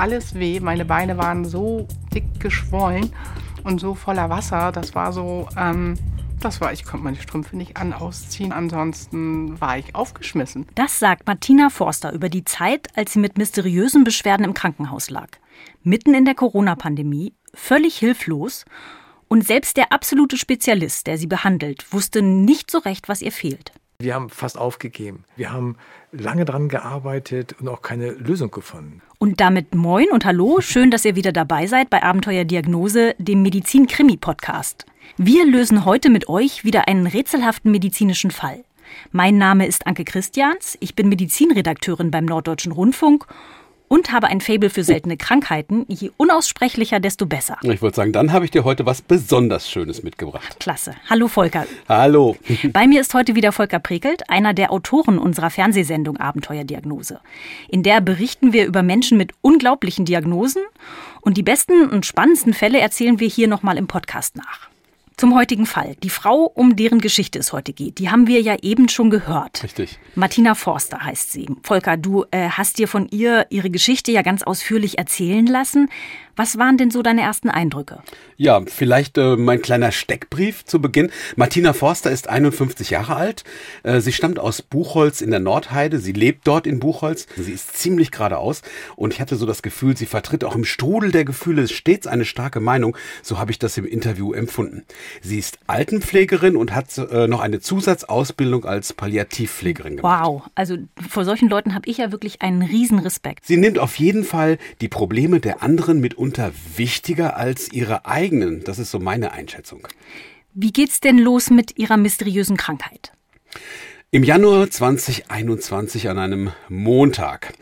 alles weh. Meine Beine waren so dick geschwollen und so voller Wasser. Das war so, ähm, das war, ich konnte meine Strümpfe nicht an ausziehen. Ansonsten war ich aufgeschmissen. Das sagt Martina Forster über die Zeit, als sie mit mysteriösen Beschwerden im Krankenhaus lag. Mitten in der Corona-Pandemie, völlig hilflos. Und selbst der absolute Spezialist, der sie behandelt, wusste nicht so recht, was ihr fehlt. Wir haben fast aufgegeben. Wir haben lange daran gearbeitet und auch keine Lösung gefunden. Und damit moin und hallo, schön, dass ihr wieder dabei seid bei Abenteuer Diagnose, dem Medizin-Krimi-Podcast. Wir lösen heute mit euch wieder einen rätselhaften medizinischen Fall. Mein Name ist Anke Christians, ich bin Medizinredakteurin beim Norddeutschen Rundfunk und habe ein Faible für seltene Krankheiten. Je unaussprechlicher, desto besser. Ich würde sagen, dann habe ich dir heute was besonders Schönes mitgebracht. Klasse. Hallo Volker. Hallo. Bei mir ist heute wieder Volker Prekelt, einer der Autoren unserer Fernsehsendung Abenteuerdiagnose. In der berichten wir über Menschen mit unglaublichen Diagnosen und die besten und spannendsten Fälle erzählen wir hier nochmal im Podcast nach. Zum heutigen Fall. Die Frau, um deren Geschichte es heute geht, die haben wir ja eben schon gehört. Richtig. Martina Forster heißt sie. Volker, du äh, hast dir von ihr ihre Geschichte ja ganz ausführlich erzählen lassen. Was waren denn so deine ersten Eindrücke? Ja, vielleicht äh, mein kleiner Steckbrief zu Beginn. Martina Forster ist 51 Jahre alt. Äh, sie stammt aus Buchholz in der Nordheide. Sie lebt dort in Buchholz. Sie ist ziemlich geradeaus und ich hatte so das Gefühl, sie vertritt auch im Strudel der Gefühle stets eine starke Meinung. So habe ich das im Interview empfunden. Sie ist Altenpflegerin und hat äh, noch eine Zusatzausbildung als Palliativpflegerin gemacht. Wow, also vor solchen Leuten habe ich ja wirklich einen Riesenrespekt. Sie nimmt auf jeden Fall die Probleme der anderen mit mitunter wichtiger als ihre eigenen. Das ist so meine Einschätzung. Wie geht's denn los mit ihrer mysteriösen Krankheit? Im Januar 2021 an einem Montag.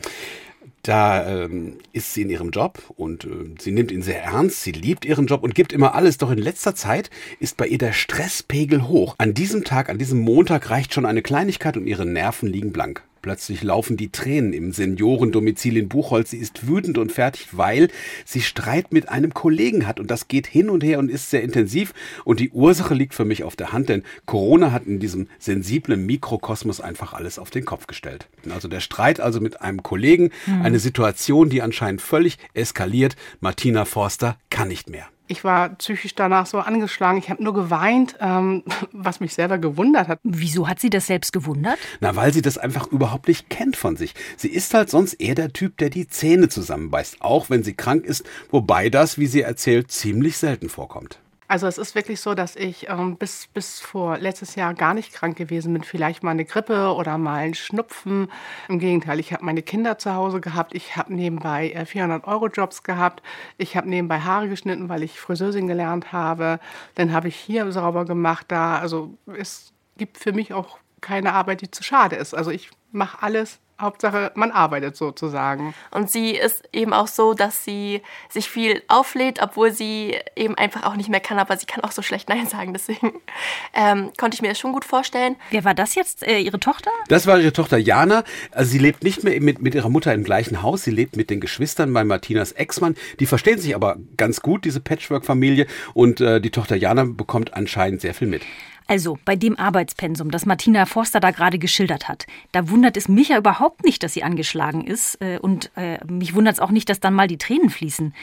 Da ähm, ist sie in ihrem Job und äh, sie nimmt ihn sehr ernst, sie liebt ihren Job und gibt immer alles. Doch in letzter Zeit ist bei ihr der Stresspegel hoch. An diesem Tag, an diesem Montag reicht schon eine Kleinigkeit und ihre Nerven liegen blank. Plötzlich laufen die Tränen im Seniorendomizil in Buchholz. Sie ist wütend und fertig, weil sie Streit mit einem Kollegen hat. Und das geht hin und her und ist sehr intensiv. Und die Ursache liegt für mich auf der Hand, denn Corona hat in diesem sensiblen Mikrokosmos einfach alles auf den Kopf gestellt. Also der Streit also mit einem Kollegen, mhm. eine Situation, die anscheinend völlig eskaliert. Martina Forster kann nicht mehr ich war psychisch danach so angeschlagen. Ich habe nur geweint, ähm, was mich selber gewundert hat. Wieso hat sie das selbst gewundert? Na, weil sie das einfach überhaupt nicht kennt von sich. Sie ist halt sonst eher der Typ, der die Zähne zusammenbeißt, auch wenn sie krank ist, wobei das, wie sie erzählt, ziemlich selten vorkommt. Also es ist wirklich so, dass ich ähm, bis, bis vor letztes Jahr gar nicht krank gewesen bin. Vielleicht mal eine Grippe oder mal ein Schnupfen. Im Gegenteil, ich habe meine Kinder zu Hause gehabt. Ich habe nebenbei äh, 400-Euro-Jobs gehabt. Ich habe nebenbei Haare geschnitten, weil ich Friseurin gelernt habe. Dann habe ich hier sauber gemacht. Da, also es gibt für mich auch keine Arbeit, die zu schade ist. Also ich mache alles Hauptsache, man arbeitet sozusagen. Und sie ist eben auch so, dass sie sich viel auflädt, obwohl sie eben einfach auch nicht mehr kann, aber sie kann auch so schlecht Nein sagen. Deswegen ähm, konnte ich mir das schon gut vorstellen. Wer war das jetzt? Äh, ihre Tochter? Das war ihre Tochter Jana. Also sie lebt nicht mehr mit, mit ihrer Mutter im gleichen Haus. Sie lebt mit den Geschwistern bei Martinas Ex-Mann. Die verstehen sich aber ganz gut, diese Patchwork-Familie. Und äh, die Tochter Jana bekommt anscheinend sehr viel mit. Also bei dem Arbeitspensum, das Martina Forster da gerade geschildert hat, da wundert es mich ja überhaupt nicht, dass sie angeschlagen ist. Äh, und äh, mich wundert es auch nicht, dass dann mal die Tränen fließen.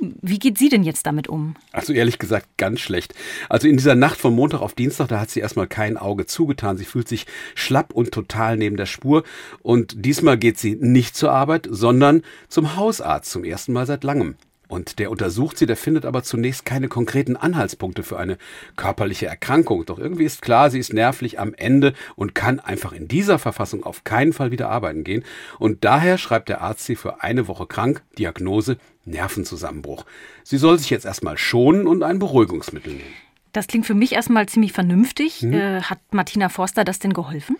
Wie geht sie denn jetzt damit um? Also ehrlich gesagt ganz schlecht. Also in dieser Nacht von Montag auf Dienstag, da hat sie erstmal kein Auge zugetan. Sie fühlt sich schlapp und total neben der Spur. Und diesmal geht sie nicht zur Arbeit, sondern zum Hausarzt zum ersten Mal seit langem. Und der untersucht sie, der findet aber zunächst keine konkreten Anhaltspunkte für eine körperliche Erkrankung. Doch irgendwie ist klar, sie ist nervlich am Ende und kann einfach in dieser Verfassung auf keinen Fall wieder arbeiten gehen. Und daher schreibt der Arzt sie für eine Woche krank, Diagnose Nervenzusammenbruch. Sie soll sich jetzt erstmal schonen und ein Beruhigungsmittel nehmen. Das klingt für mich erstmal ziemlich vernünftig. Hm. Äh, hat Martina Forster das denn geholfen?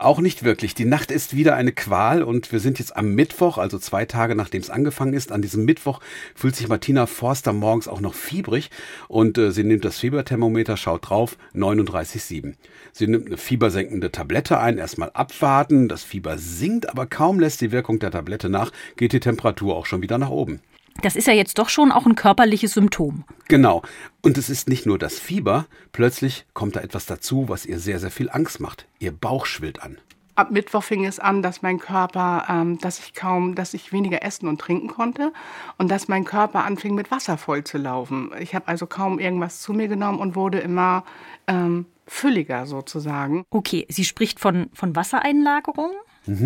Auch nicht wirklich. Die Nacht ist wieder eine Qual und wir sind jetzt am Mittwoch, also zwei Tage nachdem es angefangen ist. An diesem Mittwoch fühlt sich Martina Forster morgens auch noch fiebrig und äh, sie nimmt das Fieberthermometer, schaut drauf, 39,7. Sie nimmt eine fiebersenkende Tablette ein, erstmal abwarten. Das Fieber sinkt, aber kaum lässt die Wirkung der Tablette nach, geht die Temperatur auch schon wieder nach oben. Das ist ja jetzt doch schon auch ein körperliches Symptom. Genau. Und es ist nicht nur das Fieber, plötzlich kommt da etwas dazu, was ihr sehr, sehr viel Angst macht. Ihr Bauch schwillt an. ab Mittwoch fing es an, dass mein Körper, ähm, dass ich kaum, dass ich weniger essen und trinken konnte und dass mein Körper anfing mit Wasser voll zu laufen. Ich habe also kaum irgendwas zu mir genommen und wurde immer ähm, fülliger sozusagen. Okay, sie spricht von, von Wassereinlagerung.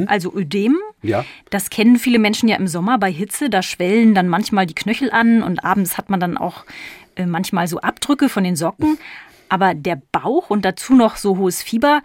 Also Ödem. Ja. Das kennen viele Menschen ja im Sommer bei Hitze. Da schwellen dann manchmal die Knöchel an und abends hat man dann auch äh, manchmal so Abdrücke von den Socken. Aber der Bauch und dazu noch so hohes Fieber,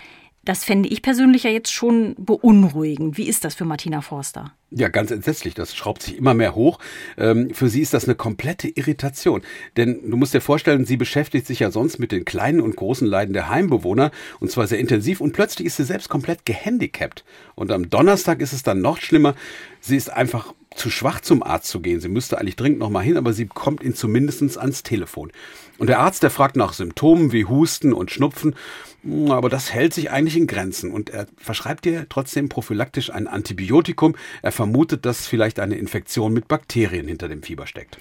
das fände ich persönlich ja jetzt schon beunruhigend. Wie ist das für Martina Forster? Ja, ganz entsetzlich. Das schraubt sich immer mehr hoch. Ähm, für sie ist das eine komplette Irritation. Denn du musst dir vorstellen, sie beschäftigt sich ja sonst mit den kleinen und großen Leiden der Heimbewohner und zwar sehr intensiv und plötzlich ist sie selbst komplett gehandicapt. Und am Donnerstag ist es dann noch schlimmer. Sie ist einfach zu schwach zum Arzt zu gehen. Sie müsste eigentlich dringend nochmal hin, aber sie kommt ihn zumindest ans Telefon. Und der Arzt, der fragt nach Symptomen wie Husten und Schnupfen, hm, aber das hält sich eigentlich in Grenzen. Und er verschreibt ihr trotzdem prophylaktisch ein Antibiotikum. Er vermutet, dass vielleicht eine Infektion mit Bakterien hinter dem Fieber steckt.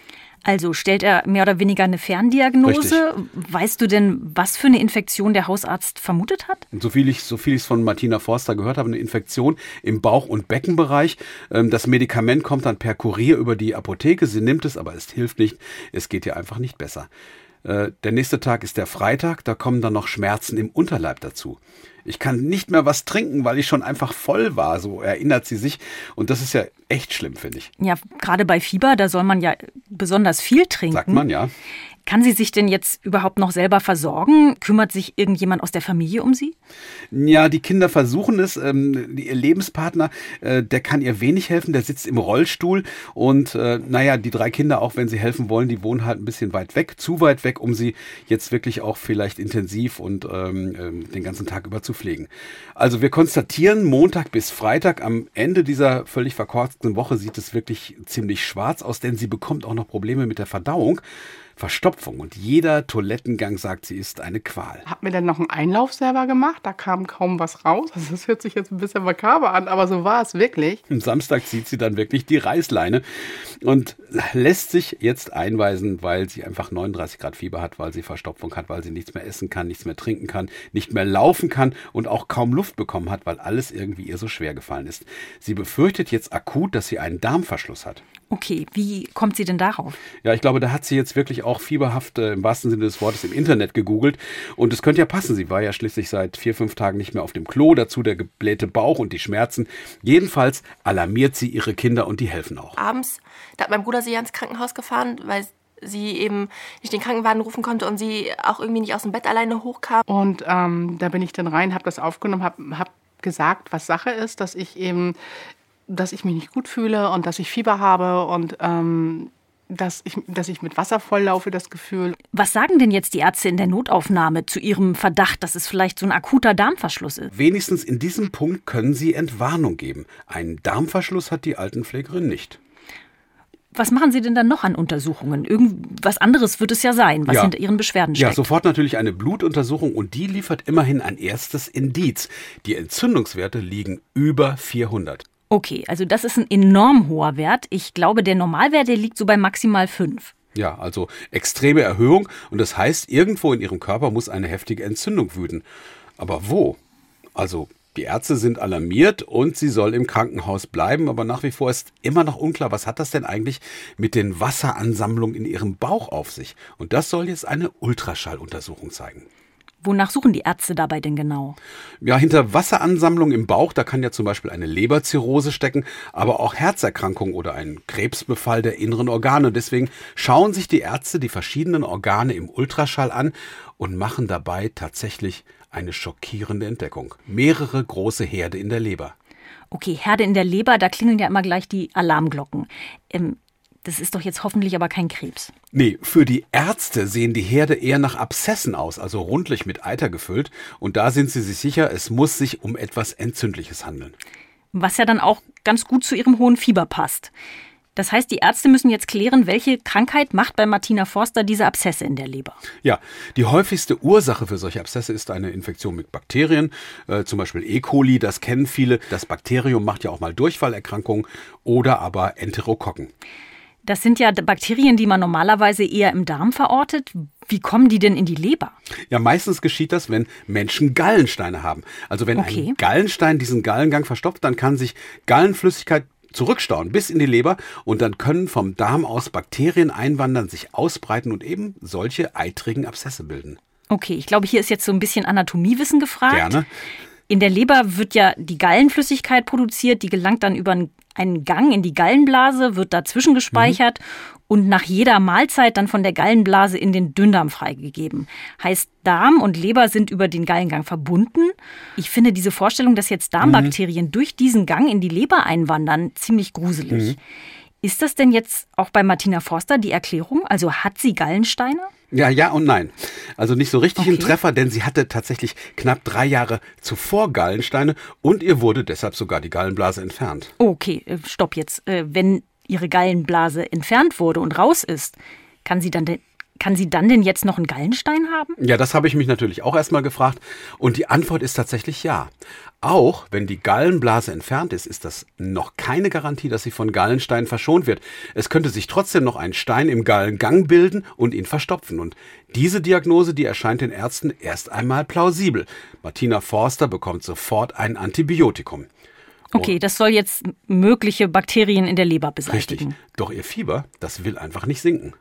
Also stellt er mehr oder weniger eine Ferndiagnose. Weißt du denn, was für eine Infektion der Hausarzt vermutet hat? So viel ich so viel ich es von Martina Forster gehört habe, eine Infektion im Bauch- und Beckenbereich. Ähm, Das Medikament kommt dann per Kurier über die Apotheke. Sie nimmt es, aber es hilft nicht. Es geht ihr einfach nicht besser. Äh, Der nächste Tag ist der Freitag. Da kommen dann noch Schmerzen im Unterleib dazu. Ich kann nicht mehr was trinken, weil ich schon einfach voll war. So erinnert sie sich. Und das ist ja echt schlimm, finde ich. Ja, gerade bei Fieber, da soll man ja besonders viel trinken. Sagt man, ja. Kann sie sich denn jetzt überhaupt noch selber versorgen? Kümmert sich irgendjemand aus der Familie um sie? Ja, die Kinder versuchen es. Ähm, ihr Lebenspartner, äh, der kann ihr wenig helfen, der sitzt im Rollstuhl. Und äh, naja, die drei Kinder, auch wenn sie helfen wollen, die wohnen halt ein bisschen weit weg, zu weit weg, um sie jetzt wirklich auch vielleicht intensiv und ähm, ähm, den ganzen Tag über zu pflegen. Also wir konstatieren, Montag bis Freitag am Ende dieser völlig verkorksten Woche sieht es wirklich ziemlich schwarz aus, denn sie bekommt auch noch Probleme mit der Verdauung. Verstopfung und jeder Toilettengang, sagt sie, ist eine Qual. Hab mir dann noch einen Einlauf selber gemacht, da kam kaum was raus. Also das hört sich jetzt ein bisschen makaber an, aber so war es wirklich. Am Samstag zieht sie dann wirklich die Reißleine und lässt sich jetzt einweisen, weil sie einfach 39 Grad Fieber hat, weil sie Verstopfung hat, weil sie nichts mehr essen kann, nichts mehr trinken kann, nicht mehr laufen kann und auch kaum Luft bekommen hat, weil alles irgendwie ihr so schwer gefallen ist. Sie befürchtet jetzt akut, dass sie einen Darmverschluss hat. Okay, wie kommt sie denn darauf? Ja, ich glaube, da hat sie jetzt wirklich auch fieberhaft äh, im wahrsten Sinne des Wortes im Internet gegoogelt. Und es könnte ja passen. Sie war ja schließlich seit vier, fünf Tagen nicht mehr auf dem Klo. Dazu der geblähte Bauch und die Schmerzen. Jedenfalls alarmiert sie ihre Kinder und die helfen auch. Abends, da hat mein Bruder sie ins Krankenhaus gefahren, weil sie eben nicht den Krankenwagen rufen konnte und sie auch irgendwie nicht aus dem Bett alleine hochkam. Und ähm, da bin ich dann rein, habe das aufgenommen, habe hab gesagt, was Sache ist, dass ich eben, dass ich mich nicht gut fühle und dass ich Fieber habe und ähm, dass, ich, dass ich mit Wasser volllaufe, das Gefühl. Was sagen denn jetzt die Ärzte in der Notaufnahme zu ihrem Verdacht, dass es vielleicht so ein akuter Darmverschluss ist? Wenigstens in diesem Punkt können sie Entwarnung geben. Einen Darmverschluss hat die Altenpflegerin nicht. Was machen Sie denn dann noch an Untersuchungen? Irgendwas anderes wird es ja sein, was Ja. hinter Ihren Beschwerden Ja, steckt. sofort natürlich eine Blutuntersuchung und die liefert immerhin ein erstes Indiz. Die Entzündungswerte liegen über 400. Okay, also das ist ein enorm hoher Wert. Ich glaube, der Normalwert, der liegt so bei maximal fünf. Ja, also extreme Erhöhung und das heißt, irgendwo in ihrem Körper muss eine heftige Entzündung wüten. Aber wo? Also die Ärzte sind alarmiert und sie soll im Krankenhaus bleiben, aber nach wie vor ist immer noch unklar, was hat das denn eigentlich mit den Wasseransammlungen in ihrem Bauch auf sich? Und das soll jetzt eine Ultraschalluntersuchung zeigen. Wonach suchen die Ärzte dabei denn genau? Ja, hinter Wasseransammlung im Bauch, da kann ja zum Beispiel eine Leberzirrhose stecken, aber auch Herzerkrankung oder ein Krebsbefall der inneren Organe. Deswegen schauen sich die Ärzte die verschiedenen Organe im Ultraschall an und machen dabei tatsächlich eine schockierende Entdeckung. Mehrere große Herde in der Leber. Okay, Herde in der Leber, da klingeln ja immer gleich die Alarmglocken. Ähm, das ist doch jetzt hoffentlich aber kein Krebs. Nee, für die Ärzte sehen die Herde eher nach Abszessen aus, also rundlich mit Eiter gefüllt. Und da sind sie sich sicher, es muss sich um etwas Entzündliches handeln. Was ja dann auch ganz gut zu ihrem hohen Fieber passt. Das heißt, die Ärzte müssen jetzt klären, welche Krankheit macht bei Martina Forster diese Abszesse in der Leber. Ja, die häufigste Ursache für solche Abszesse ist eine Infektion mit Bakterien, äh, zum Beispiel E. coli, das kennen viele. Das Bakterium macht ja auch mal Durchfallerkrankungen oder aber Enterokokken. Das sind ja Bakterien, die man normalerweise eher im Darm verortet. Wie kommen die denn in die Leber? Ja, meistens geschieht das, wenn Menschen Gallensteine haben. Also wenn okay. ein Gallenstein diesen Gallengang verstopft, dann kann sich Gallenflüssigkeit zurückstauen bis in die Leber und dann können vom Darm aus Bakterien einwandern, sich ausbreiten und eben solche eitrigen Abszesse bilden. Okay, ich glaube, hier ist jetzt so ein bisschen Anatomiewissen gefragt. Gerne. In der Leber wird ja die Gallenflüssigkeit produziert, die gelangt dann über einen Gang in die Gallenblase, wird dazwischen gespeichert mhm. und nach jeder Mahlzeit dann von der Gallenblase in den Dünndarm freigegeben. Heißt, Darm und Leber sind über den Gallengang verbunden. Ich finde diese Vorstellung, dass jetzt Darmbakterien mhm. durch diesen Gang in die Leber einwandern, ziemlich gruselig. Mhm. Ist das denn jetzt auch bei Martina Forster die Erklärung? Also hat sie Gallensteine? Ja, ja und nein. Also nicht so richtig okay. ein Treffer, denn sie hatte tatsächlich knapp drei Jahre zuvor Gallensteine und ihr wurde deshalb sogar die Gallenblase entfernt. Okay, äh, stopp jetzt. Äh, wenn ihre Gallenblase entfernt wurde und raus ist, kann sie dann kann sie dann denn jetzt noch einen Gallenstein haben? Ja, das habe ich mich natürlich auch erstmal gefragt. Und die Antwort ist tatsächlich ja. Auch wenn die Gallenblase entfernt ist, ist das noch keine Garantie, dass sie von Gallensteinen verschont wird. Es könnte sich trotzdem noch ein Stein im Gallengang bilden und ihn verstopfen. Und diese Diagnose, die erscheint den Ärzten erst einmal plausibel. Martina Forster bekommt sofort ein Antibiotikum. Okay, das soll jetzt mögliche Bakterien in der Leber beseitigen. Richtig. Doch ihr Fieber, das will einfach nicht sinken.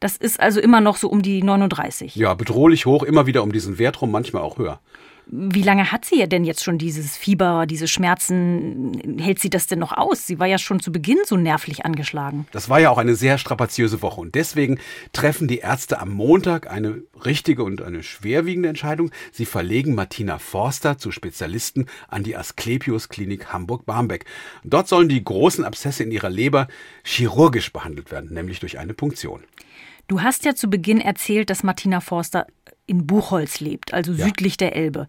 Das ist also immer noch so um die 39. Ja, bedrohlich hoch, immer wieder um diesen Wert rum, manchmal auch höher. Wie lange hat sie ja denn jetzt schon dieses Fieber, diese Schmerzen? Hält sie das denn noch aus? Sie war ja schon zu Beginn so nervlich angeschlagen. Das war ja auch eine sehr strapaziöse Woche und deswegen treffen die Ärzte am Montag eine richtige und eine schwerwiegende Entscheidung. Sie verlegen Martina Forster zu Spezialisten an die Asklepios Klinik Hamburg-Barmbek. Dort sollen die großen Abszesse in ihrer Leber chirurgisch behandelt werden, nämlich durch eine Punktion. Du hast ja zu Beginn erzählt, dass Martina Forster in Buchholz lebt, also ja. südlich der Elbe.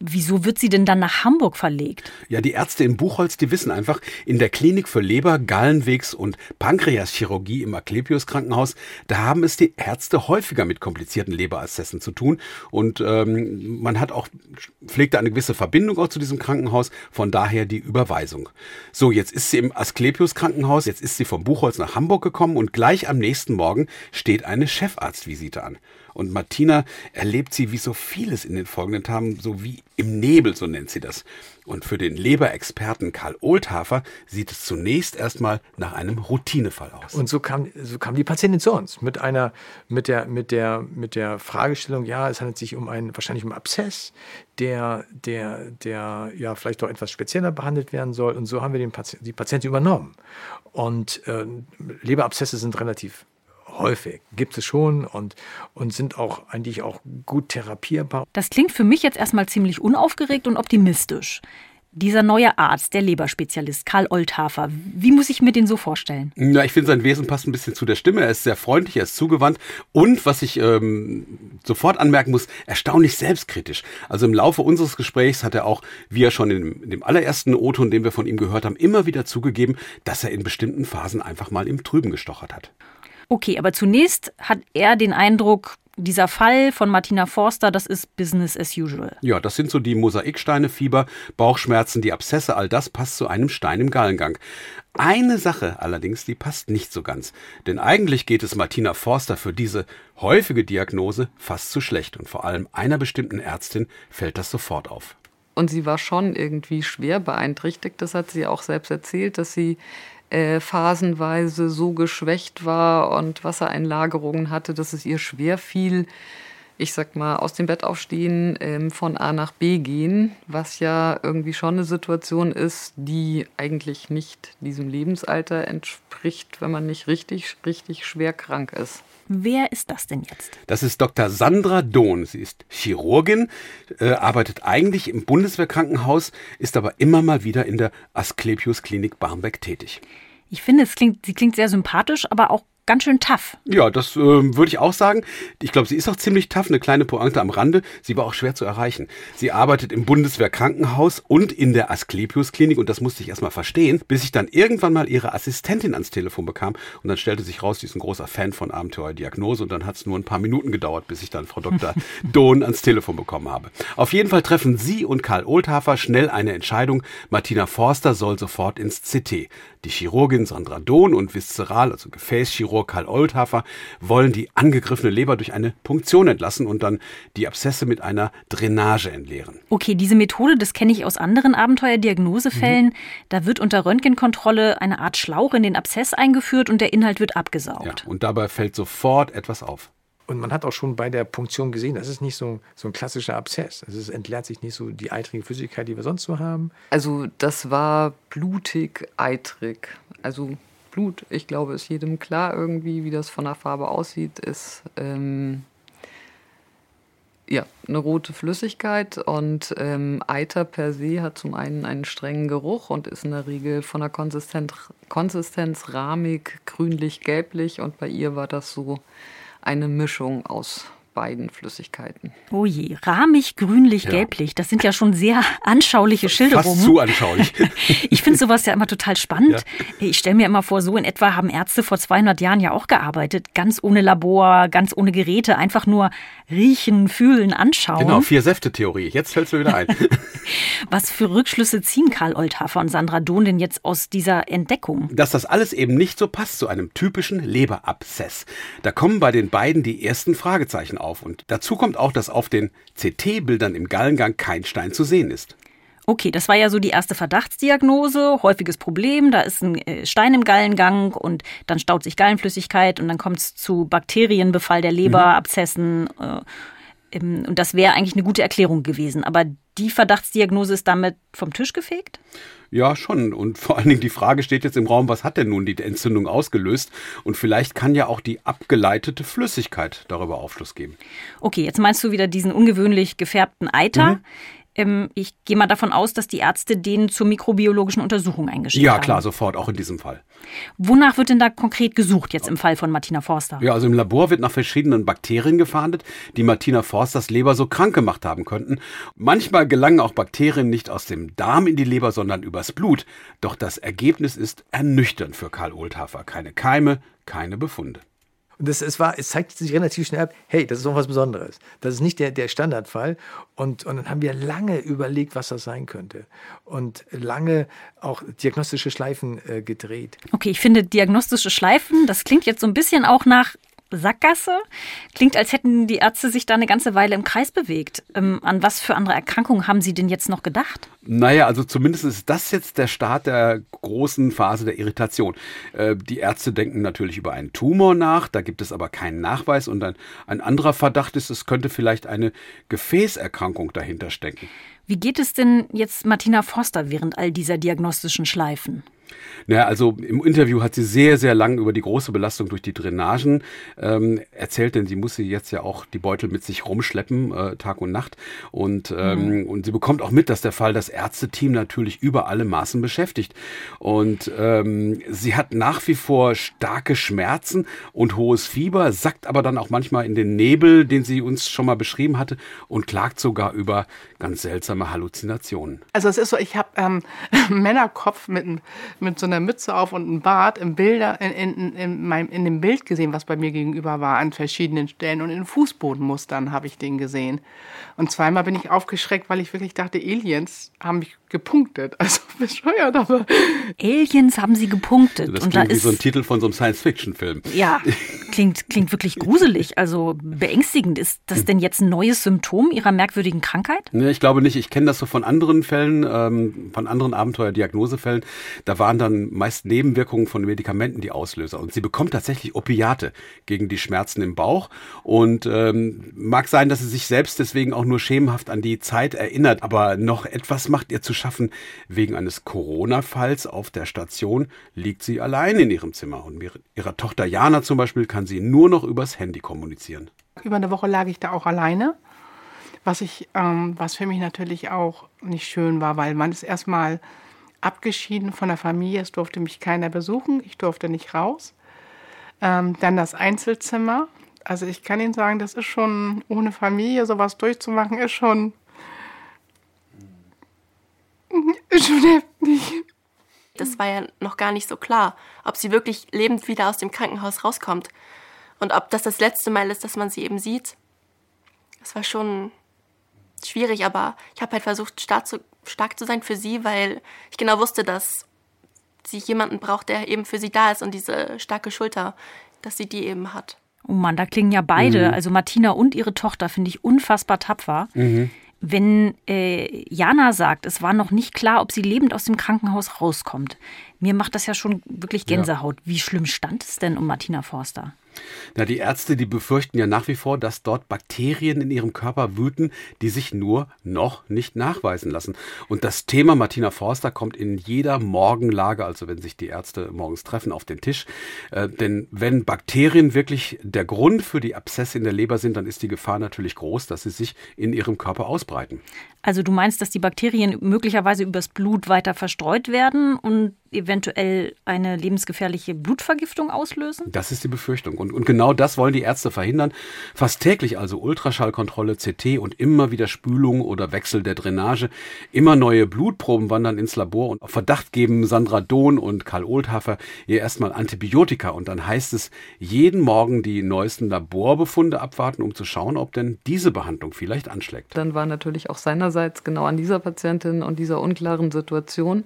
Wieso wird sie denn dann nach Hamburg verlegt? Ja, die Ärzte in Buchholz, die wissen einfach, in der Klinik für Leber-, Gallenwegs- und Pankreaschirurgie im Asklepios Krankenhaus, da haben es die Ärzte häufiger mit komplizierten Leberassessen zu tun. Und ähm, man hat auch, pflegt da eine gewisse Verbindung auch zu diesem Krankenhaus, von daher die Überweisung. So, jetzt ist sie im Asklepios Krankenhaus, jetzt ist sie vom Buchholz nach Hamburg gekommen und gleich am nächsten Morgen steht eine Chefarztvisite an. Und Martina erlebt sie wie so vieles in den folgenden Tagen, so wie im Nebel, so nennt sie das. Und für den Leberexperten Karl Oldhafer sieht es zunächst erstmal nach einem Routinefall aus. Und so kam, so kam die Patientin zu uns mit einer, mit der, mit der, mit der Fragestellung, ja, es handelt sich um einen, wahrscheinlich um Abszess, der, der, der, ja, vielleicht doch etwas spezieller behandelt werden soll. Und so haben wir den Patient, die Patientin übernommen. Und äh, Leberabszesse sind relativ häufig. Gibt es schon und, und sind auch eigentlich auch gut therapierbar. Das klingt für mich jetzt erstmal ziemlich unaufgeregt und optimistisch. Dieser neue Arzt, der Leberspezialist Karl Oldhafer, wie muss ich mir den so vorstellen? Ja, ich finde, sein Wesen passt ein bisschen zu der Stimme. Er ist sehr freundlich, er ist zugewandt und, was ich ähm, sofort anmerken muss, erstaunlich selbstkritisch. Also im Laufe unseres Gesprächs hat er auch, wie er schon in, in dem allerersten O-Ton, den wir von ihm gehört haben, immer wieder zugegeben, dass er in bestimmten Phasen einfach mal im Trüben gestochert hat. Okay, aber zunächst hat er den Eindruck, dieser Fall von Martina Forster, das ist Business as usual. Ja, das sind so die Mosaiksteine, Fieber, Bauchschmerzen, die Abszesse, all das passt zu einem Stein im Gallengang. Eine Sache allerdings, die passt nicht so ganz. Denn eigentlich geht es Martina Forster für diese häufige Diagnose fast zu schlecht. Und vor allem einer bestimmten Ärztin fällt das sofort auf. Und sie war schon irgendwie schwer beeinträchtigt. Das hat sie auch selbst erzählt, dass sie äh, phasenweise so geschwächt war und Wassereinlagerungen hatte, dass es ihr schwer fiel, ich sag mal, aus dem Bett aufstehen, ähm, von A nach B gehen, was ja irgendwie schon eine Situation ist, die eigentlich nicht diesem Lebensalter entspricht, wenn man nicht richtig, richtig schwer krank ist. Wer ist das denn jetzt? Das ist Dr. Sandra Dohn. Sie ist Chirurgin, äh, arbeitet eigentlich im Bundeswehrkrankenhaus, ist aber immer mal wieder in der Asklepios Klinik Barmbek tätig. Ich finde, es klingt, sie klingt sehr sympathisch, aber auch ganz schön tough. Ja, das äh, würde ich auch sagen. Ich glaube, sie ist auch ziemlich tough. Eine kleine Pointe am Rande. Sie war auch schwer zu erreichen. Sie arbeitet im Bundeswehrkrankenhaus und in der Asklepios-Klinik und das musste ich erstmal verstehen, bis ich dann irgendwann mal ihre Assistentin ans Telefon bekam und dann stellte sich raus, sie ist ein großer Fan von Abenteuerdiagnose und dann hat es nur ein paar Minuten gedauert, bis ich dann Frau Dr. Dohn ans Telefon bekommen habe. Auf jeden Fall treffen sie und Karl Oldhafer schnell eine Entscheidung. Martina Forster soll sofort ins CT. Die Chirurgin Sandra Dohn und Viszeral, also Gefäßchirurg Karl Oldhafer, wollen die angegriffene Leber durch eine Punktion entlassen und dann die Abszesse mit einer Drainage entleeren. Okay, diese Methode, das kenne ich aus anderen Abenteuerdiagnosefällen. Mhm. Da wird unter Röntgenkontrolle eine Art Schlauch in den Abszess eingeführt und der Inhalt wird abgesaugt. Ja, und dabei fällt sofort etwas auf. Und man hat auch schon bei der Punktion gesehen, das ist nicht so, so ein klassischer Abszess. Also es entleert sich nicht so die eitrige Flüssigkeit, die wir sonst so haben. Also das war blutig, eitrig. Also Blut, ich glaube, ist jedem klar irgendwie, wie das von der Farbe aussieht, ist ähm, ja eine rote Flüssigkeit und ähm, Eiter per se hat zum einen einen strengen Geruch und ist in der Regel von der Konsistenz, Konsistenz rahmig, grünlich, gelblich und bei ihr war das so eine Mischung aus beiden Flüssigkeiten. Oh je, rahmig, grünlich, ja. gelblich. Das sind ja schon sehr anschauliche Schilderungen. Fast zu anschaulich. ich finde sowas ja immer total spannend. Ja. Ich stelle mir immer vor, so in etwa haben Ärzte vor 200 Jahren ja auch gearbeitet. Ganz ohne Labor, ganz ohne Geräte. Einfach nur riechen, fühlen, anschauen. Genau, Vier-Säfte-Theorie. Jetzt fällt es mir wieder ein. Was für Rückschlüsse ziehen Karl Oldhafer und Sandra Dohn denn jetzt aus dieser Entdeckung? Dass das alles eben nicht so passt zu einem typischen Leberabszess. Da kommen bei den beiden die ersten Fragezeichen auf. Und dazu kommt auch, dass auf den CT-Bildern im Gallengang kein Stein zu sehen ist. Okay, das war ja so die erste Verdachtsdiagnose, häufiges Problem, da ist ein äh, Stein im Gallengang und dann staut sich Gallenflüssigkeit und dann kommt es zu Bakterienbefall der Leber, mhm. Abszessen. Äh, und das wäre eigentlich eine gute Erklärung gewesen. Aber die Verdachtsdiagnose ist damit vom Tisch gefegt? Ja, schon. Und vor allen Dingen die Frage steht jetzt im Raum, was hat denn nun die Entzündung ausgelöst? Und vielleicht kann ja auch die abgeleitete Flüssigkeit darüber Aufschluss geben. Okay, jetzt meinst du wieder diesen ungewöhnlich gefärbten Eiter. Mhm. Ähm, ich gehe mal davon aus, dass die Ärzte den zur mikrobiologischen Untersuchung eingeschickt haben. Ja, klar, sofort, auch in diesem Fall. Wonach wird denn da konkret gesucht, jetzt im Fall von Martina Forster? Ja, also im Labor wird nach verschiedenen Bakterien gefahndet, die Martina Forsters Leber so krank gemacht haben könnten. Manchmal gelangen auch Bakterien nicht aus dem Darm in die Leber, sondern übers Blut. Doch das Ergebnis ist ernüchternd für Karl Oldhafer. Keine Keime, keine Befunde. Das, es, war, es zeigt sich relativ schnell ab, hey, das ist noch was Besonderes. Das ist nicht der, der Standardfall. Und, und dann haben wir lange überlegt, was das sein könnte. Und lange auch diagnostische Schleifen äh, gedreht. Okay, ich finde diagnostische Schleifen, das klingt jetzt so ein bisschen auch nach Sackgasse. Klingt, als hätten die Ärzte sich da eine ganze Weile im Kreis bewegt. Ähm, an was für andere Erkrankungen haben Sie denn jetzt noch gedacht? Naja, also zumindest ist das jetzt der Start der großen Phase der Irritation. Äh, die Ärzte denken natürlich über einen Tumor nach, da gibt es aber keinen Nachweis. Und ein, ein anderer Verdacht ist, es könnte vielleicht eine Gefäßerkrankung dahinter stecken. Wie geht es denn jetzt Martina Forster während all dieser diagnostischen Schleifen? Naja, also im Interview hat sie sehr, sehr lang über die große Belastung durch die Drainagen ähm, erzählt, denn sie muss sie jetzt ja auch die Beutel mit sich rumschleppen, äh, Tag und Nacht. Und, ähm, mhm. und sie bekommt auch mit, dass der Fall das Ärzteteam natürlich über alle Maßen beschäftigt. Und ähm, sie hat nach wie vor starke Schmerzen und hohes Fieber, sackt aber dann auch manchmal in den Nebel, den sie uns schon mal beschrieben hatte, und klagt sogar über ganz seltsame Halluzinationen. Also es ist so, ich habe ähm, Männerkopf mit, mit so einer Mütze auf und einem Bart im Bilder, in, in, in, meinem, in dem Bild gesehen, was bei mir gegenüber war, an verschiedenen Stellen. Und in Fußbodenmustern habe ich den gesehen. Und zweimal bin ich aufgeschreckt, weil ich wirklich dachte, Aliens haben mich gepunktet. Also bescheuert, aber. Aliens haben sie gepunktet. Das klingt und da wie ist, so ein Titel von so einem Science-Fiction-Film. Ja, klingt, klingt wirklich gruselig, also beängstigend. Ist das denn jetzt ein neues Symptom ihrer merkwürdigen Krankheit? Nee, ich glaube nicht. Ich kenne das so von anderen Fällen, ähm, von anderen Abenteuerdiagnosefällen. Da waren dann meist Nebenwirkungen von Medikamenten die Auslöser. Und sie bekommt tatsächlich Opiate gegen die Schmerzen im Bauch. Und ähm, mag sein, dass sie sich selbst deswegen auch nur schemenhaft an die Zeit erinnert. Aber noch etwas macht ihr zu schaffen. Wegen eines Corona-Falls auf der Station liegt sie allein in ihrem Zimmer. Und mit ihrer Tochter Jana zum Beispiel kann sie nur noch übers Handy kommunizieren. Über eine Woche lag ich da auch alleine. Was, ich, ähm, was für mich natürlich auch nicht schön war, weil man ist erstmal abgeschieden von der Familie. Es durfte mich keiner besuchen. Ich durfte nicht raus. Ähm, dann das Einzelzimmer. Also ich kann Ihnen sagen, das ist schon ohne Familie sowas durchzumachen, ist schon, ist schon heftig. Das war ja noch gar nicht so klar, ob sie wirklich lebend wieder aus dem Krankenhaus rauskommt. Und ob das das letzte Mal ist, dass man sie eben sieht. Das war schon schwierig, aber ich habe halt versucht, stark zu, stark zu sein für sie, weil ich genau wusste, dass sie jemanden braucht, der eben für sie da ist und diese starke Schulter, dass sie die eben hat. Oh Mann, da klingen ja beide, mhm. also Martina und ihre Tochter, finde ich unfassbar tapfer. Mhm. Wenn äh, Jana sagt, es war noch nicht klar, ob sie lebend aus dem Krankenhaus rauskommt, mir macht das ja schon wirklich Gänsehaut. Ja. Wie schlimm stand es denn um Martina Forster? Na, die Ärzte, die befürchten ja nach wie vor, dass dort Bakterien in ihrem Körper wüten, die sich nur noch nicht nachweisen lassen. Und das Thema Martina Forster kommt in jeder Morgenlage, also wenn sich die Ärzte morgens treffen, auf den Tisch. Äh, denn wenn Bakterien wirklich der Grund für die Abszesse in der Leber sind, dann ist die Gefahr natürlich groß, dass sie sich in ihrem Körper ausbreiten. Also du meinst, dass die Bakterien möglicherweise übers Blut weiter verstreut werden und eventuell eine lebensgefährliche Blutvergiftung auslösen? Das ist die Befürchtung. Und, und genau das wollen die Ärzte verhindern. Fast täglich also Ultraschallkontrolle, CT und immer wieder Spülung oder Wechsel der Drainage. Immer neue Blutproben wandern ins Labor und auf Verdacht geben Sandra Dohn und Karl Oldhafer ihr erstmal Antibiotika. Und dann heißt es, jeden Morgen die neuesten Laborbefunde abwarten, um zu schauen, ob denn diese Behandlung vielleicht anschlägt. Dann war natürlich auch seinerseits genau an dieser Patientin und dieser unklaren Situation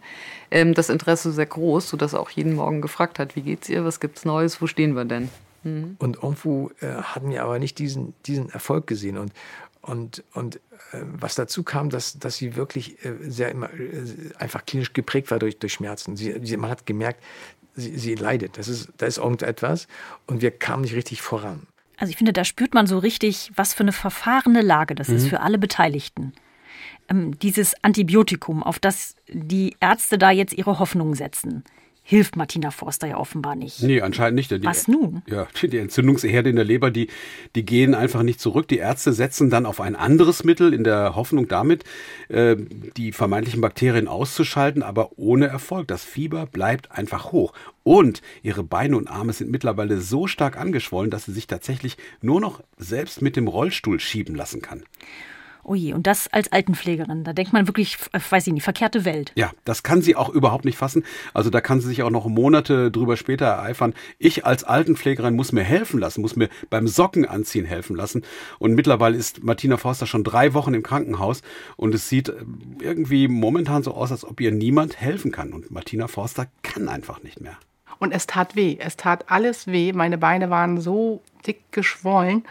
ähm, das Interesse sehr groß, sodass er auch jeden Morgen gefragt hat, wie geht's ihr, was gibt's Neues, wo stehen wir denn? Mhm. Und irgendwo äh, hatten wir aber nicht diesen, diesen Erfolg gesehen. Und, und, und äh, was dazu kam, dass, dass sie wirklich äh, sehr immer, äh, einfach klinisch geprägt war durch, durch Schmerzen. Sie, sie, man hat gemerkt, sie, sie leidet. Das ist, da ist irgendetwas und wir kamen nicht richtig voran. Also ich finde, da spürt man so richtig, was für eine verfahrene Lage das mhm. ist für alle Beteiligten. Ähm, dieses Antibiotikum, auf das die Ärzte da jetzt ihre Hoffnung setzen, hilft Martina Forster ja offenbar nicht. Nee, anscheinend nicht. Die, Was nun? Ja, die Entzündungsherde in der Leber, die, die gehen einfach nicht zurück. Die Ärzte setzen dann auf ein anderes Mittel in der Hoffnung damit, äh, die vermeintlichen Bakterien auszuschalten, aber ohne Erfolg. Das Fieber bleibt einfach hoch. Und ihre Beine und Arme sind mittlerweile so stark angeschwollen, dass sie sich tatsächlich nur noch selbst mit dem Rollstuhl schieben lassen kann. Oh je, und das als Altenpflegerin. Da denkt man wirklich, äh, weiß ich nicht, verkehrte Welt. Ja, das kann sie auch überhaupt nicht fassen. Also da kann sie sich auch noch Monate drüber später ereifern. Ich als Altenpflegerin muss mir helfen lassen, muss mir beim Socken anziehen helfen lassen. Und mittlerweile ist Martina Forster schon drei Wochen im Krankenhaus und es sieht äh, irgendwie momentan so aus, als ob ihr niemand helfen kann. Und Martina Forster kann einfach nicht mehr. Und es tat weh. Es tat alles weh. Meine Beine waren so dick geschwollen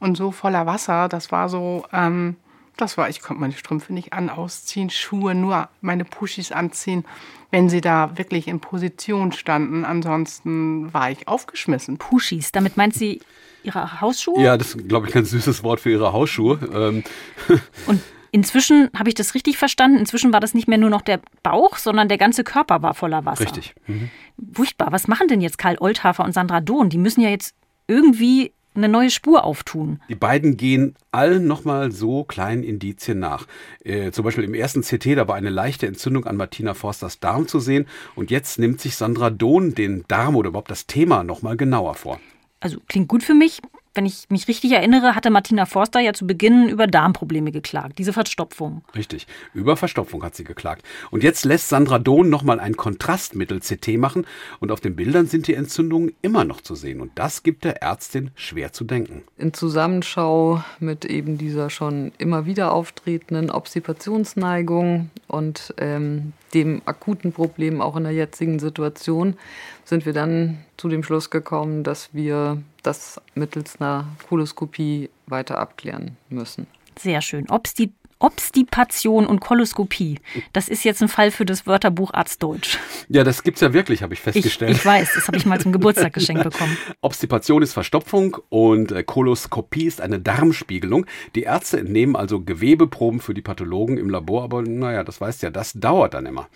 und so voller Wasser. Das war so, ähm, das war, ich konnte meine Strümpfe nicht an, ausziehen, Schuhe, nur meine Puschis anziehen, wenn sie da wirklich in Position standen. Ansonsten war ich aufgeschmissen. Puschis, damit meint sie ihre Hausschuhe? Ja, das ist, glaube ich, ein süßes Wort für ihre Hausschuhe. Ähm. Und inzwischen, habe ich das richtig verstanden, inzwischen war das nicht mehr nur noch der Bauch, sondern der ganze Körper war voller Wasser. Richtig. Mhm. Furchtbar. Was machen denn jetzt Karl Oldhafer und Sandra Dohn? Die müssen ja jetzt irgendwie eine neue Spur auftun. Die beiden gehen allen nochmal so kleinen Indizien nach. Äh, zum Beispiel im ersten CT, da war eine leichte Entzündung an Martina Forsters Darm zu sehen. Und jetzt nimmt sich Sandra Dohn den Darm oder überhaupt das Thema nochmal genauer vor. Also klingt gut für mich wenn ich mich richtig erinnere, hatte Martina Forster ja zu Beginn über Darmprobleme geklagt, diese Verstopfung. Richtig, über Verstopfung hat sie geklagt. Und jetzt lässt Sandra Dohn nochmal ein Kontrastmittel CT machen und auf den Bildern sind die Entzündungen immer noch zu sehen. Und das gibt der Ärztin schwer zu denken. In Zusammenschau mit eben dieser schon immer wieder auftretenden Obstipationsneigung und ähm, dem akuten Problem auch in der jetzigen Situation sind wir dann zu dem Schluss gekommen, dass wir das mittels einer Koloskopie weiter abklären müssen. Sehr schön. Obstip Obstipation und Koloskopie. Das ist jetzt ein Fall für das Wörterbuch Arztdeutsch. Ja, das gibt es ja wirklich, habe ich festgestellt. Ich, ich weiß, das habe ich mal zum Geburtstag geschenkt bekommen. Obstipation ist Verstopfung und äh, Koloskopie ist eine Darmspiegelung. Die Ärzte entnehmen also Gewebeproben für die Pathologen im Labor, aber naja, das weißt ja, das dauert dann immer.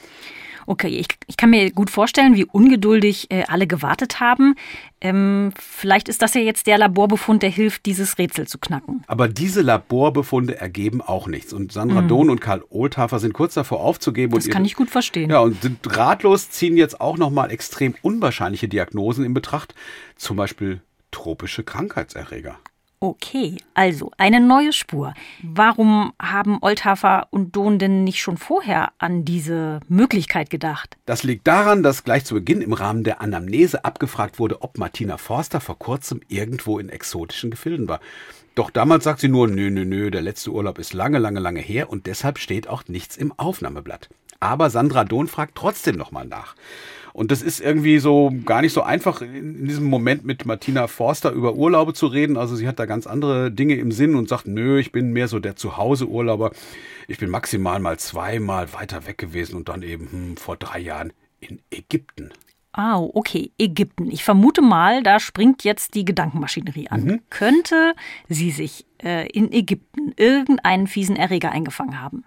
Okay, ich, ich kann mir gut vorstellen, wie ungeduldig äh, alle gewartet haben. Ähm, vielleicht ist das ja jetzt der Laborbefund, der hilft, dieses Rätsel zu knacken. Aber diese Laborbefunde ergeben auch nichts. Und Sandra mhm. Dohn und Karl Ohlthafer sind kurz davor aufzugeben. Das kann ihre, ich gut verstehen. Ja, und sind ratlos, ziehen jetzt auch nochmal extrem unwahrscheinliche Diagnosen in Betracht. Zum Beispiel tropische Krankheitserreger. Okay, also eine neue Spur. Warum haben Oldhafer und Dohn denn nicht schon vorher an diese Möglichkeit gedacht? Das liegt daran, dass gleich zu Beginn im Rahmen der Anamnese abgefragt wurde, ob Martina Forster vor kurzem irgendwo in exotischen Gefilden war. Doch damals sagt sie nur, nö, nö, nö, der letzte Urlaub ist lange, lange, lange her und deshalb steht auch nichts im Aufnahmeblatt. Aber Sandra Dohn fragt trotzdem nochmal nach. Und das ist irgendwie so gar nicht so einfach in diesem Moment mit Martina Forster über Urlaube zu reden. Also sie hat da ganz andere Dinge im Sinn und sagt, nö, ich bin mehr so der Zuhause-Urlauber. Ich bin maximal mal zweimal weiter weg gewesen und dann eben hm, vor drei Jahren in Ägypten. Ah, oh, okay, Ägypten. Ich vermute mal, da springt jetzt die Gedankenmaschinerie an. Mhm. Könnte sie sich äh, in Ägypten irgendeinen fiesen Erreger eingefangen haben?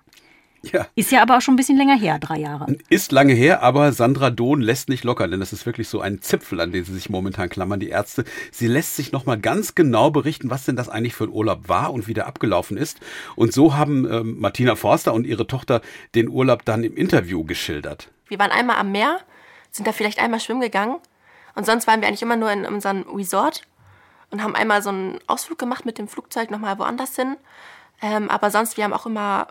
Ja. Ist ja aber auch schon ein bisschen länger her, drei Jahre. Ist lange her, aber Sandra Dohn lässt nicht locker, denn das ist wirklich so ein Zipfel, an den sie sich momentan klammern, die Ärzte. Sie lässt sich nochmal ganz genau berichten, was denn das eigentlich für ein Urlaub war und wie der abgelaufen ist. Und so haben ähm, Martina Forster und ihre Tochter den Urlaub dann im Interview geschildert. Wir waren einmal am Meer, sind da vielleicht einmal schwimmen gegangen und sonst waren wir eigentlich immer nur in unserem Resort und haben einmal so einen Ausflug gemacht mit dem Flugzeug nochmal woanders hin. Ähm, aber sonst, wir haben auch immer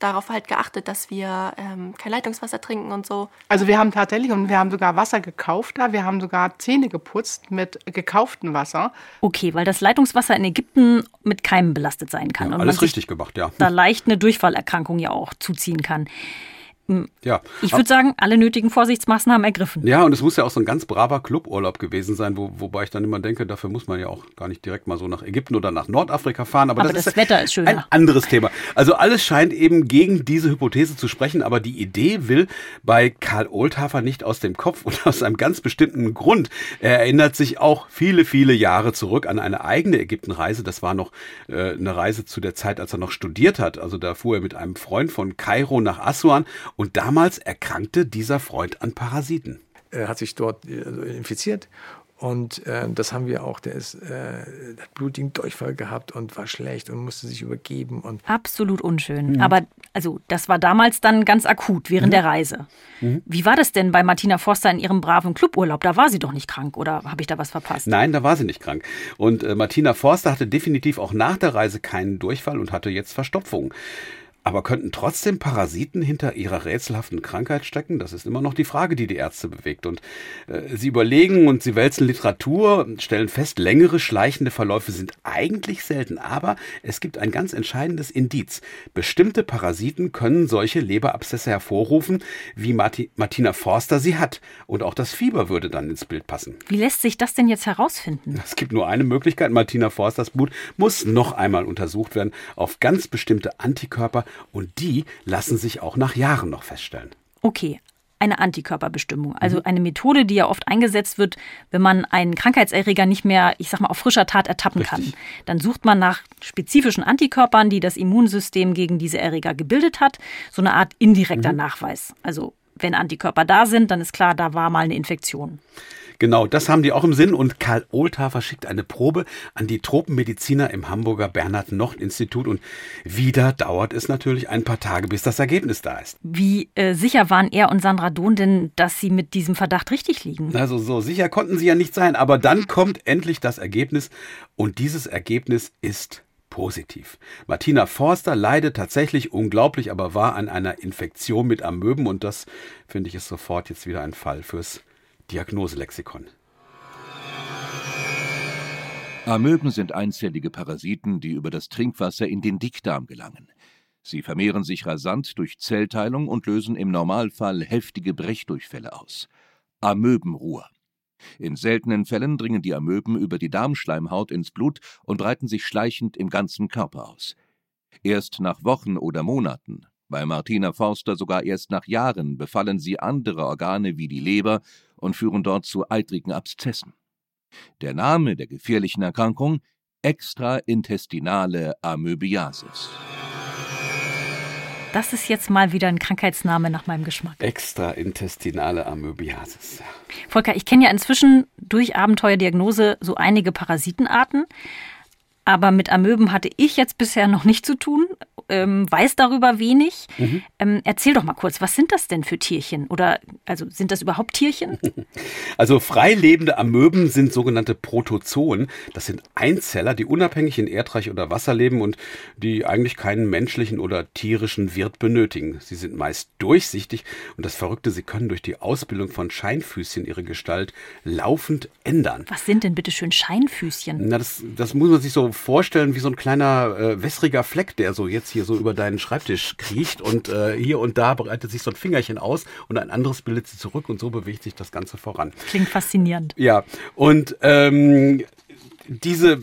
darauf halt geachtet, dass wir ähm, kein Leitungswasser trinken und so. Also wir haben tatsächlich und wir haben sogar Wasser gekauft da. Wir haben sogar Zähne geputzt mit gekauftem Wasser. Okay, weil das Leitungswasser in Ägypten mit Keimen belastet sein kann. Ja, alles richtig gemacht, ja. Da leicht eine Durchfallerkrankung ja auch zuziehen kann. Ja. Ich würde sagen, alle nötigen Vorsichtsmaßnahmen ergriffen. Ja, und es muss ja auch so ein ganz braver Cluburlaub gewesen sein, wo, wobei ich dann immer denke, dafür muss man ja auch gar nicht direkt mal so nach Ägypten oder nach Nordafrika fahren. Aber, aber das, das ist Wetter ist schön. Ein anderes Thema. Also alles scheint eben gegen diese Hypothese zu sprechen, aber die Idee will bei Karl Oldhafer nicht aus dem Kopf und aus einem ganz bestimmten Grund. Er erinnert sich auch viele, viele Jahre zurück an eine eigene Ägyptenreise. Das war noch äh, eine Reise zu der Zeit, als er noch studiert hat. Also da fuhr er mit einem Freund von Kairo nach Aswan und damals erkrankte dieser Freund an Parasiten. Er hat sich dort äh, infiziert und äh, das haben wir auch. Der ist, äh, hat blutigen Durchfall gehabt und war schlecht und musste sich übergeben. Und Absolut unschön. Mhm. Aber also das war damals dann ganz akut während mhm. der Reise. Mhm. Wie war das denn bei Martina Forster in ihrem braven Cluburlaub? Da war sie doch nicht krank oder habe ich da was verpasst? Nein, da war sie nicht krank. Und äh, Martina Forster hatte definitiv auch nach der Reise keinen Durchfall und hatte jetzt Verstopfung. Aber könnten trotzdem Parasiten hinter ihrer rätselhaften Krankheit stecken? Das ist immer noch die Frage, die die Ärzte bewegt. Und äh, sie überlegen und sie wälzen Literatur, stellen fest, längere schleichende Verläufe sind eigentlich selten. Aber es gibt ein ganz entscheidendes Indiz. Bestimmte Parasiten können solche Leberabszesse hervorrufen, wie Marti Martina Forster sie hat. Und auch das Fieber würde dann ins Bild passen. Wie lässt sich das denn jetzt herausfinden? Es gibt nur eine Möglichkeit. Martina Forsters Blut muss noch einmal untersucht werden auf ganz bestimmte Antikörper und die lassen sich auch nach Jahren noch feststellen. Okay, eine Antikörperbestimmung. Also mhm. eine Methode, die ja oft eingesetzt wird, wenn man einen Krankheitserreger nicht mehr, ich sag mal, auf frischer Tat ertappen Richtig. kann. Dann sucht man nach spezifischen Antikörpern, die das Immunsystem gegen diese Erreger gebildet hat. So eine Art indirekter mhm. Nachweis. Also wenn Antikörper da sind, dann ist klar, da war mal eine Infektion. Genau, das haben die auch im Sinn. Und Karl Ohlthafer schickt eine Probe an die Tropenmediziner im Hamburger Bernhard-Nocht-Institut. Und wieder dauert es natürlich ein paar Tage, bis das Ergebnis da ist. Wie äh, sicher waren er und Sandra Dohn denn, dass sie mit diesem Verdacht richtig liegen? Also so sicher konnten sie ja nicht sein. Aber dann kommt endlich das Ergebnis. Und dieses Ergebnis ist positiv. Martina Forster leidet tatsächlich unglaublich, aber war an einer Infektion mit Amöben und das finde ich ist sofort jetzt wieder ein Fall fürs Diagnoselexikon. Amöben sind einzellige Parasiten, die über das Trinkwasser in den Dickdarm gelangen. Sie vermehren sich rasant durch Zellteilung und lösen im Normalfall heftige Brechdurchfälle aus. Amöbenruhr. In seltenen Fällen dringen die Amöben über die Darmschleimhaut ins Blut und breiten sich schleichend im ganzen Körper aus. Erst nach Wochen oder Monaten, bei Martina Forster sogar erst nach Jahren, befallen sie andere Organe wie die Leber und führen dort zu eitrigen Abszessen. Der Name der gefährlichen Erkrankung extraintestinale Amöbiasis. Das ist jetzt mal wieder ein Krankheitsname nach meinem Geschmack. Extraintestinale Amöbiasis. Volker, ich kenne ja inzwischen durch Abenteuerdiagnose so einige Parasitenarten. Aber mit Amöben hatte ich jetzt bisher noch nicht zu tun, ähm, weiß darüber wenig. Mhm. Ähm, erzähl doch mal kurz, was sind das denn für Tierchen? Oder also sind das überhaupt Tierchen? Also freilebende Amöben sind sogenannte Protozoen. Das sind Einzeller, die unabhängig in Erdreich oder Wasser leben und die eigentlich keinen menschlichen oder tierischen Wirt benötigen. Sie sind meist durchsichtig und das Verrückte, sie können durch die Ausbildung von Scheinfüßchen ihre Gestalt laufend ändern. Was sind denn bitte schön Scheinfüßchen? Na, das, das muss man sich so vorstellen wie so ein kleiner äh, wässriger Fleck, der so jetzt hier so über deinen Schreibtisch kriecht und äh, hier und da breitet sich so ein Fingerchen aus und ein anderes bildet sie zurück und so bewegt sich das Ganze voran. Klingt faszinierend. Ja, und ähm, diese, äh,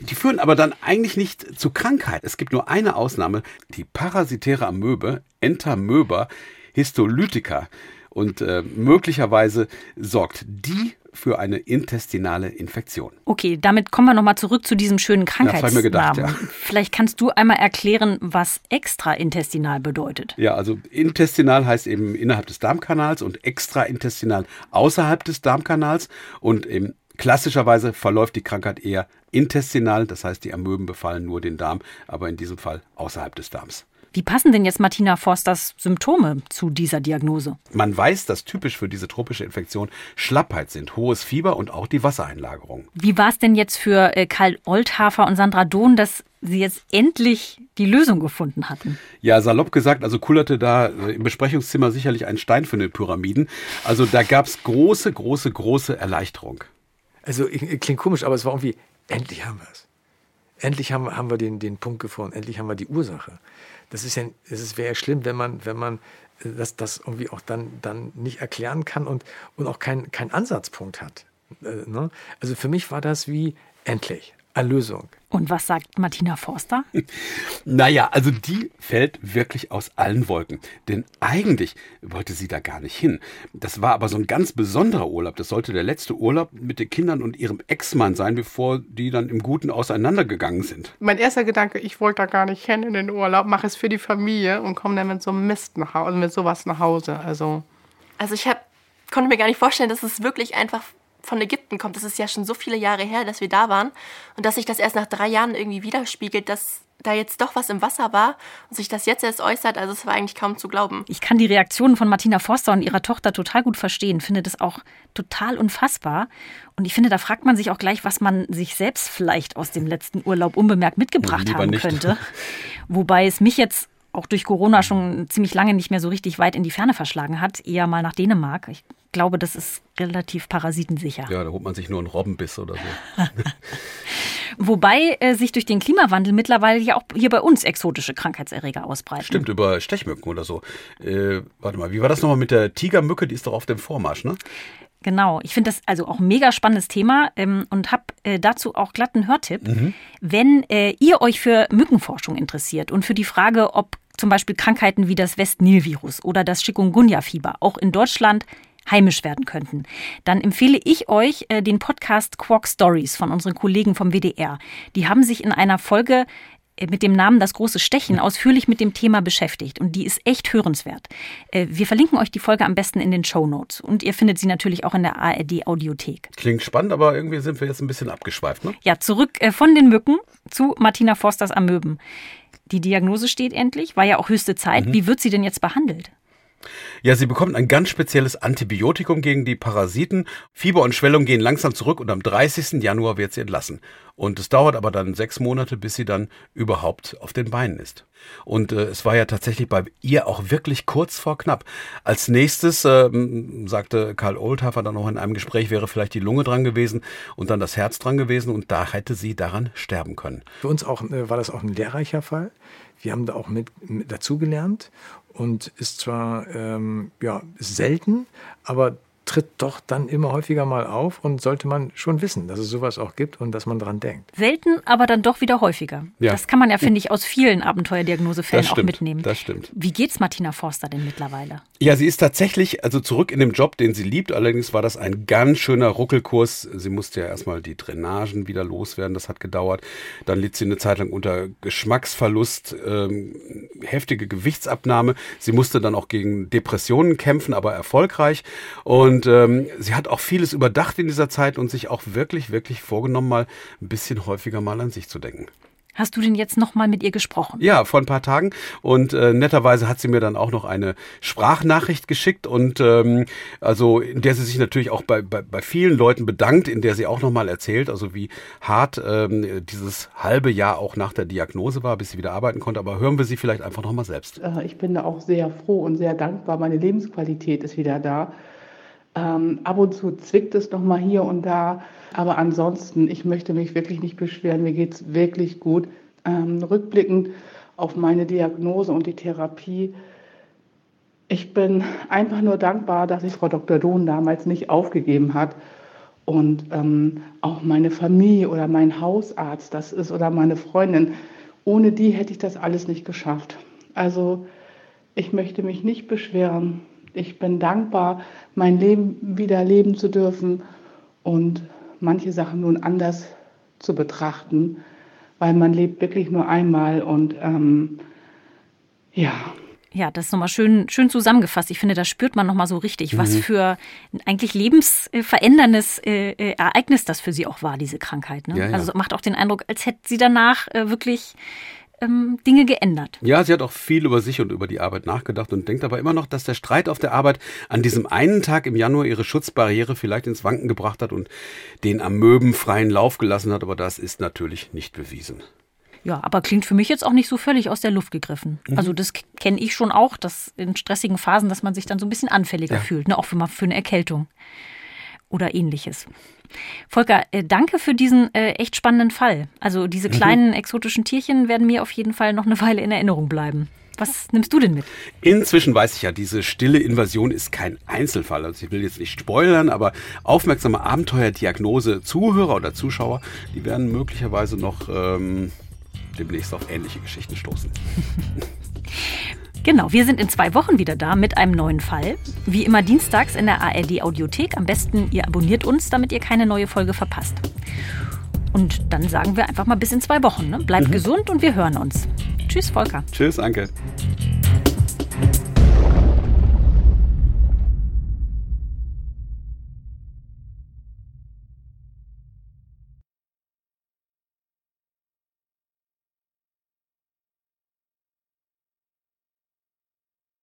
die führen aber dann eigentlich nicht zu Krankheit. Es gibt nur eine Ausnahme, die parasitäre Amöbe, Entamöba histolytica. Und äh, möglicherweise sorgt die für eine intestinale Infektion. Okay, damit kommen wir nochmal zurück zu diesem schönen Krankheitsnamen. Gedacht, ja. Vielleicht kannst du einmal erklären, was extraintestinal bedeutet. Ja, also intestinal heißt eben innerhalb des Darmkanals und extraintestinal außerhalb des Darmkanals und eben Klassischerweise verläuft die Krankheit eher intestinal, das heißt, die Amöben befallen nur den Darm, aber in diesem Fall außerhalb des Darms. Wie passen denn jetzt Martina Forsters Symptome zu dieser Diagnose? Man weiß, dass typisch für diese tropische Infektion Schlappheit sind, hohes Fieber und auch die Wassereinlagerung. Wie war es denn jetzt für äh, Karl Oldhafer und Sandra Dohn, dass sie jetzt endlich die Lösung gefunden hatten? Ja, salopp gesagt, also kullerte da äh, im Besprechungszimmer sicherlich ein Stein für den Pyramiden. Also da gab es große, große, große Erleichterung. Also klingt komisch, aber es war irgendwie, endlich haben wir es. Endlich haben, haben wir den, den Punkt gefunden, endlich haben wir die Ursache das ist ja, es wäre ja schlimm, wenn man, wenn man äh, das, das irgendwie auch dann, dann nicht erklären kann und, und auch keinen kein Ansatzpunkt hat. Äh, ne? Also für mich war das wie endlich. Erlösung. Und was sagt Martina Forster? naja, also die fällt wirklich aus allen Wolken. Denn eigentlich wollte sie da gar nicht hin. Das war aber so ein ganz besonderer Urlaub. Das sollte der letzte Urlaub mit den Kindern und ihrem Ex-Mann sein, bevor die dann im Guten auseinandergegangen sind. Mein erster Gedanke, ich wollte da gar nicht hin in den Urlaub, mache es für die Familie und komme dann mit so einem Mist nach Hause, mit sowas nach Hause. Also, also ich hab, konnte mir gar nicht vorstellen, dass es wirklich einfach von Ägypten kommt. Das ist ja schon so viele Jahre her, dass wir da waren. Und dass sich das erst nach drei Jahren irgendwie widerspiegelt, dass da jetzt doch was im Wasser war und sich das jetzt erst äußert, also es war eigentlich kaum zu glauben. Ich kann die Reaktionen von Martina Forster und ihrer Tochter total gut verstehen, finde das auch total unfassbar. Und ich finde, da fragt man sich auch gleich, was man sich selbst vielleicht aus dem letzten Urlaub unbemerkt mitgebracht Lieber haben nicht. könnte. Wobei es mich jetzt auch durch Corona schon ziemlich lange nicht mehr so richtig weit in die Ferne verschlagen hat, eher mal nach Dänemark. Ich glaube, das ist relativ parasitensicher. Ja, da holt man sich nur einen Robbenbiss oder so. Wobei äh, sich durch den Klimawandel mittlerweile ja auch hier bei uns exotische Krankheitserreger ausbreiten. Stimmt, über Stechmücken oder so. Äh, warte mal, wie war das nochmal mit der Tigermücke? Die ist doch auf dem Vormarsch, ne? Genau, ich finde das also auch ein mega spannendes Thema ähm, und habe äh, dazu auch glatt einen Hörtipp. Mhm. Wenn äh, ihr euch für Mückenforschung interessiert und für die Frage, ob zum Beispiel Krankheiten wie das West-Nil-Virus oder das Chikungunya-Fieber auch in Deutschland heimisch werden könnten, dann empfehle ich euch äh, den Podcast Quark Stories von unseren Kollegen vom WDR. Die haben sich in einer Folge äh, mit dem Namen Das große Stechen ausführlich mit dem Thema beschäftigt und die ist echt hörenswert. Äh, wir verlinken euch die Folge am besten in den Show Notes und ihr findet sie natürlich auch in der ARD Audiothek. Klingt spannend, aber irgendwie sind wir jetzt ein bisschen abgeschweift, ne? Ja, zurück von den Mücken zu Martina Forsters Amöben. Die Diagnose steht endlich, war ja auch höchste Zeit. Mhm. Wie wird sie denn jetzt behandelt? Ja, sie bekommt ein ganz spezielles Antibiotikum gegen die Parasiten. Fieber und Schwellung gehen langsam zurück und am 30. Januar wird sie entlassen. Und es dauert aber dann sechs Monate, bis sie dann überhaupt auf den Beinen ist. Und äh, es war ja tatsächlich bei ihr auch wirklich kurz vor knapp. Als nächstes, äh, sagte Karl Oldhafer dann noch in einem Gespräch, wäre vielleicht die Lunge dran gewesen und dann das Herz dran gewesen und da hätte sie daran sterben können. Für uns auch, äh, war das auch ein lehrreicher Fall. Wir haben da auch mit, mit dazugelernt und ist zwar ähm, ja, selten, aber tritt doch dann immer häufiger mal auf und sollte man schon wissen, dass es sowas auch gibt und dass man dran denkt. Selten, aber dann doch wieder häufiger. Ja. Das kann man ja, finde ich, aus vielen Abenteuerdiagnosefällen auch mitnehmen. das stimmt. Wie geht's Martina Forster denn mittlerweile? Ja, sie ist tatsächlich also zurück in dem Job, den sie liebt. Allerdings war das ein ganz schöner Ruckelkurs. Sie musste ja erstmal die Drainagen wieder loswerden. Das hat gedauert. Dann litt sie eine Zeit lang unter Geschmacksverlust, ähm, heftige Gewichtsabnahme. Sie musste dann auch gegen Depressionen kämpfen, aber erfolgreich. Und ähm, sie hat auch vieles überdacht in dieser Zeit und sich auch wirklich, wirklich vorgenommen, mal ein bisschen häufiger mal an sich zu denken. Hast du denn jetzt nochmal mit ihr gesprochen? Ja, vor ein paar Tagen. Und äh, netterweise hat sie mir dann auch noch eine Sprachnachricht geschickt und ähm, also in der sie sich natürlich auch bei, bei, bei vielen Leuten bedankt, in der sie auch nochmal erzählt, also wie hart ähm, dieses halbe Jahr auch nach der Diagnose war, bis sie wieder arbeiten konnte. Aber hören wir sie vielleicht einfach nochmal selbst. Äh, Ich bin da auch sehr froh und sehr dankbar. Meine Lebensqualität ist wieder da. Ähm, ab und zu zwickt es noch mal hier und da, aber ansonsten, ich möchte mich wirklich nicht beschweren. Mir geht es wirklich gut. Ähm, rückblickend auf meine Diagnose und die Therapie. Ich bin einfach nur dankbar, dass sich Frau Dr. Dohn damals nicht aufgegeben hat. Und ähm, auch meine Familie oder mein Hausarzt, das ist, oder meine Freundin, ohne die hätte ich das alles nicht geschafft. Also ich möchte mich nicht beschweren. Ich bin dankbar, mein Leben wieder leben zu dürfen und manche Sachen nun anders zu betrachten, weil man lebt wirklich nur einmal und ähm, ja. Ja, das ist nochmal schön, schön zusammengefasst. Ich finde, da spürt man nochmal so richtig, was für ein eigentlich lebensveränderndes äh, äh, Ereignis das für sie auch war, diese Krankheit. Ne? Ja, ja. Also macht auch den Eindruck, als hätte sie danach äh, wirklich ähm, Dinge geändert. Ja, sie hat auch viel über sich und über die Arbeit nachgedacht und denkt aber immer noch, dass der Streit auf der Arbeit an diesem einen Tag im Januar ihre Schutzbarriere vielleicht ins Wanken gebracht hat und den Amöben freien Lauf gelassen hat. Aber das ist natürlich nicht bewiesen. Ja, aber klingt für mich jetzt auch nicht so völlig aus der Luft gegriffen. Mhm. Also das kenne ich schon auch, dass in stressigen Phasen, dass man sich dann so ein bisschen anfälliger Ja. fühlt, ne? auch für, mal für eine Erkältung oder ähnliches. Volker, äh, danke für diesen äh, echt spannenden Fall. Also diese Mhm. kleinen exotischen Tierchen werden mir auf jeden Fall noch eine Weile in Erinnerung bleiben. Was nimmst du denn mit? Inzwischen weiß ich ja, diese stille Invasion ist kein Einzelfall. Also ich will jetzt nicht spoilern, aber aufmerksame Abenteuerdiagnose Zuhörer oder Zuschauer, die werden möglicherweise noch ähm, demnächst auf ähnliche Geschichten stoßen. Genau, wir sind in zwei Wochen wieder da mit einem neuen Fall. Wie immer dienstags in der ARD Audiothek. Am besten ihr abonniert uns, damit ihr keine neue Folge verpasst. Und dann sagen wir einfach mal bis in zwei Wochen. Ne? Bleibt gesund und wir hören uns. Tschüss, Volker. Tschüss, Anke.